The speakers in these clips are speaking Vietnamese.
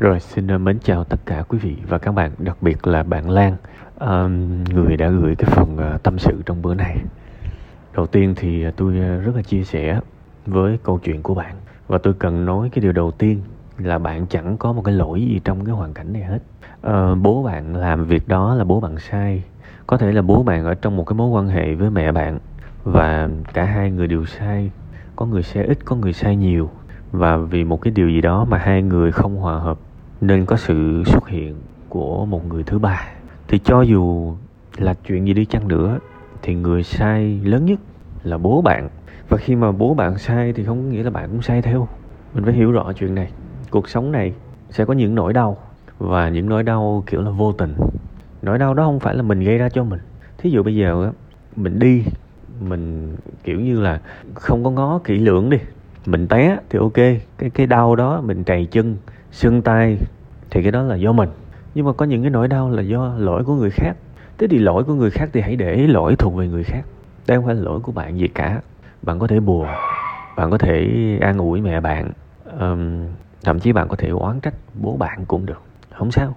Rồi xin ờ, mến chào tất cả quý vị và các bạn, đặc biệt là bạn Lan, người đã gửi cái phần uh, tâm sự trong bữa này. Đầu tiên thì ờ, tôi rất là chia sẻ với câu chuyện của bạn. Và tôi cần nói cái điều đầu tiên là bạn chẳng có một cái lỗi gì trong cái hoàn cảnh này hết. Uh, bố bạn làm việc đó là bố bạn sai, có thể là bố bạn ở trong một cái mối quan hệ với mẹ bạn và cả hai người đều sai, có người sai ít, có người sai nhiều. Và vì một cái điều gì đó mà hai người không hòa hợp nên có sự xuất hiện của một người thứ ba. Thì cho dù là chuyện gì đi chăng nữa, thì người sai lớn nhất là bố bạn. Và khi mà bố bạn sai thì không có nghĩa là bạn cũng sai theo. Mình phải hiểu rõ chuyện này. Cuộc sống này sẽ có những nỗi đau, và những nỗi đau kiểu là vô tình. Nỗi đau đó không phải là mình gây ra cho mình. Thí dụ bây giờ á, mình đi, mình kiểu như là không có ngó kỹ lưỡng đi. Mình té thì ok, cái cái đau đó mình trầy chân sưng tay thì cái đó là do mình. Nhưng mà có những cái nỗi đau là do lỗi của người khác. Thế thì lỗi của người khác thì hãy để lỗi thuộc về người khác. Đây không phải lỗi của bạn gì cả. Bạn có thể buồn bạn có thể an ủi mẹ bạn um, thậm chí bạn có thể oán trách bố bạn cũng được. Không sao.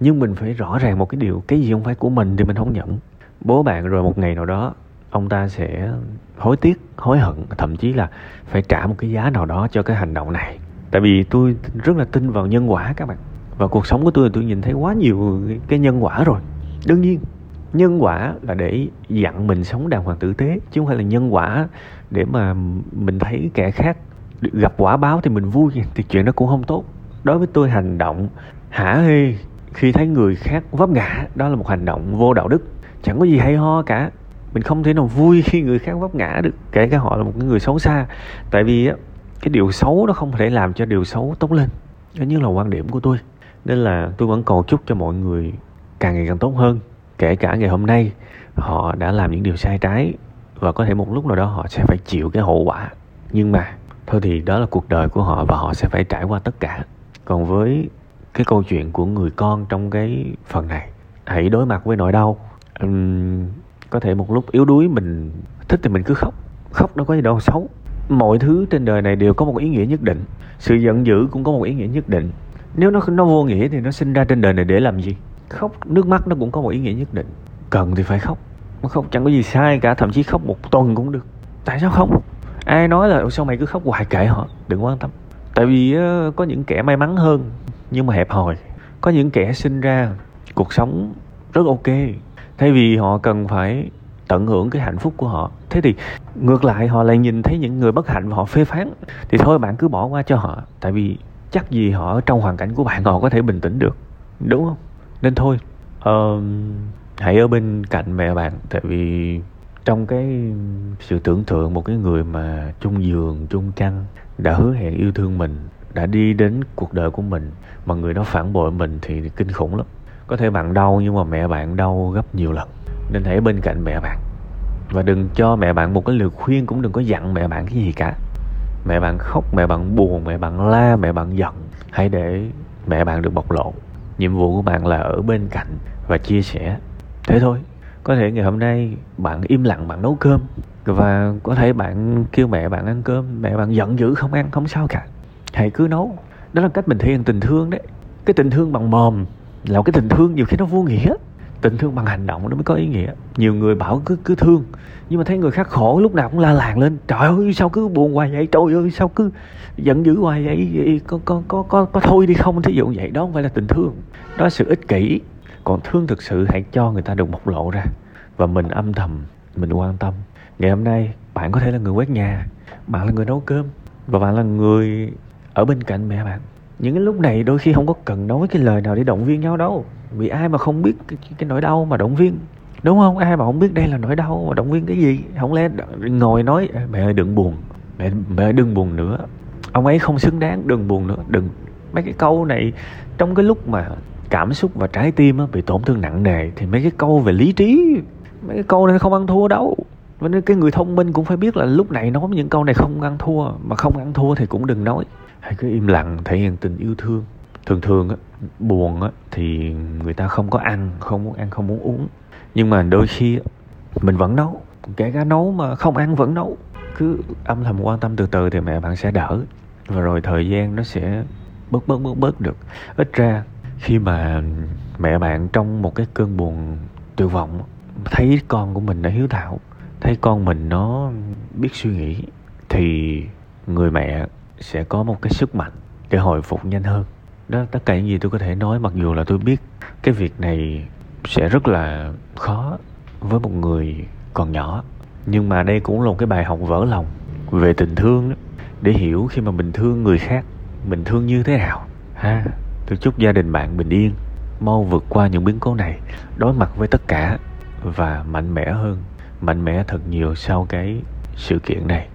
Nhưng mình phải rõ ràng một cái điều cái gì không phải của mình thì mình không nhận. Bố bạn rồi một ngày nào đó ông ta sẽ hối tiếc hối hận thậm chí là phải trả một cái giá nào đó cho cái hành động này tại vì tôi rất là tin vào nhân quả các bạn. Và cuộc sống của tôi tôi nhìn thấy quá nhiều cái nhân quả rồi. Đương nhiên, nhân quả là để dặn mình sống đàng hoàng tử tế, chứ không phải là nhân quả để mà mình thấy kẻ khác gặp quả báo thì mình vui, thì chuyện đó cũng không tốt. Đối với tôi, hành động hả hê khi thấy người khác vấp ngã, đó là một hành động vô đạo đức. Chẳng có gì hay ho cả. Mình không thể nào vui khi người khác vấp ngã được, kể cả họ là một người xấu xa. Tại vì á cái điều xấu nó không thể làm cho điều xấu tốt lên. Đó như là quan điểm của tôi. Nên là tôi vẫn cầu chúc cho mọi người càng ngày càng tốt hơn. Kể cả ngày hôm nay họ đã làm những điều sai trái và có thể một lúc nào đó họ sẽ phải chịu cái hậu quả. Nhưng mà thôi thì đó là cuộc đời của họ và họ sẽ phải trải qua tất cả. Còn với cái câu chuyện của người con trong cái phần này hãy đối mặt với nỗi đau. Uhm, có thể một lúc yếu đuối mình thích thì mình cứ khóc. Khóc đâu có gì đâu xấu mọi thứ trên đời này đều có một ý nghĩa nhất định. Sự giận dữ cũng có một ý nghĩa nhất định. Nếu nó nó vô nghĩa thì nó sinh ra trên đời này để làm gì? Khóc, nước mắt nó cũng có một ý nghĩa nhất định. Cần thì phải khóc. Mà khóc chẳng có gì sai cả, thậm chí khóc một tuần cũng được. Tại sao không ai nói là sao mày cứ khóc hoài kệ họ? Đừng quan tâm. Tại vì ờ, có những kẻ may mắn hơn, nhưng mà hẹp hòi. Có những kẻ sinh ra, cuộc sống rất ok. Thay vì họ cần phải tận hưởng cái hạnh phúc của họ. Thế thì ngược lại họ lại nhìn thấy những người bất hạnh và họ phê phán. Thì thôi bạn cứ bỏ qua cho họ. Tại vì chắc gì họ trong hoàn cảnh của bạn họ có thể bình tĩnh được. Đúng không? Nên thôi uh, hãy ở bên cạnh mẹ bạn. Tại vì trong cái sự tưởng tượng một cái người mà chung giường chung chăn đã hứa hẹn yêu thương mình đã đi đến cuộc đời của mình mà người đó phản bội mình thì kinh khủng lắm. Có thể bạn đau nhưng mà mẹ bạn đau gấp nhiều lần. Nên hãy bên cạnh mẹ bạn và đừng cho mẹ bạn một cái lời khuyên, cũng đừng có dặn mẹ bạn cái gì cả. Mẹ bạn khóc, mẹ bạn buồn, mẹ bạn la, mẹ bạn giận. Hãy để mẹ bạn được bộc lộ. Nhiệm vụ của bạn là ở bên cạnh và chia sẻ. Thế thôi. Có thể ngày hôm nay bạn im lặng, bạn nấu cơm. Và có thể bạn kêu mẹ bạn ăn cơm, mẹ bạn giận dữ không ăn, không sao cả. Hãy cứ nấu. Đó là cách mình thể hiện tình thương đấy. Cái tình thương bằng mồm là cái tình thương nhiều khi nó vô nghĩa tình thương bằng hành động nó mới có ý nghĩa. Nhiều người bảo cứ cứ thương nhưng mà thấy người khác khổ lúc nào cũng la làng lên. Trời ơi sao cứ buồn hoài vậy? Trời ơi sao cứ giận dữ hoài vậy có có có có, có thôi đi không? Thí dụ vậy đó không phải là tình thương. Đó là sự ích kỷ. Còn thương thực sự hãy cho người ta được bộc lộ ra. Và mình âm thầm mình quan tâm. Ngày hôm nay bạn có thể là người quét nhà bạn là người nấu cơm và bạn là người ở bên cạnh mẹ bạn những cái lúc này đôi khi không có cần nói cái lời nào để động viên nhau đâu. Vì ai mà không biết cái, cái nỗi đau mà động viên? Đúng không? Ai mà không biết đây là nỗi đau mà động viên cái gì? Không lẽ ngồi nói mẹ ơi đừng buồn. Mẹ mẹ ơi đừng buồn nữa. Ông ấy không xứng đáng đừng buồn nữa đừng. Mấy cái câu này trong cái lúc mà cảm xúc và trái tim á, bị tổn thương nặng nề thì mấy cái câu về lý trí mấy cái câu này không ăn thua đâu. Và nên cái người thông minh cũng phải biết là lúc này nói những câu này không ăn thua mà không ăn thua thì cũng đừng nói hãy cứ im lặng, thể hiện tình yêu thương. Thường thường á, buồn á, thì người ta không có ăn, không muốn ăn, không muốn uống. Nhưng mà đôi khi mình vẫn nấu. Kể cả nấu mà không ăn vẫn nấu. Cứ âm thầm quan tâm từ từ thì mẹ bạn sẽ đỡ. Và rồi thời gian nó sẽ bớt bớt bớt bớt được. Ít ra, khi mà mẹ bạn trong một cái cơn buồn tuyệt vọng, thấy con của mình đã hiếu thảo, thấy con mình nó biết suy nghĩ, thì người mẹ sẽ có một cái sức mạnh để hồi phục nhanh hơn. Đó, tất cả những gì tôi có thể nói, mặc dù là tôi biết cái việc này sẽ rất là khó với một người còn nhỏ. Nhưng mà đây cũng là một cái bài học vỡ lòng về tình thương đó, để hiểu khi mà mình thương người khác, mình thương như thế nào. Ha, tôi chúc gia đình bạn bình yên, mau vượt qua những biến cố này, đối mặt với tất cả và mạnh mẽ hơn, mạnh mẽ thật nhiều sau cái sự kiện này.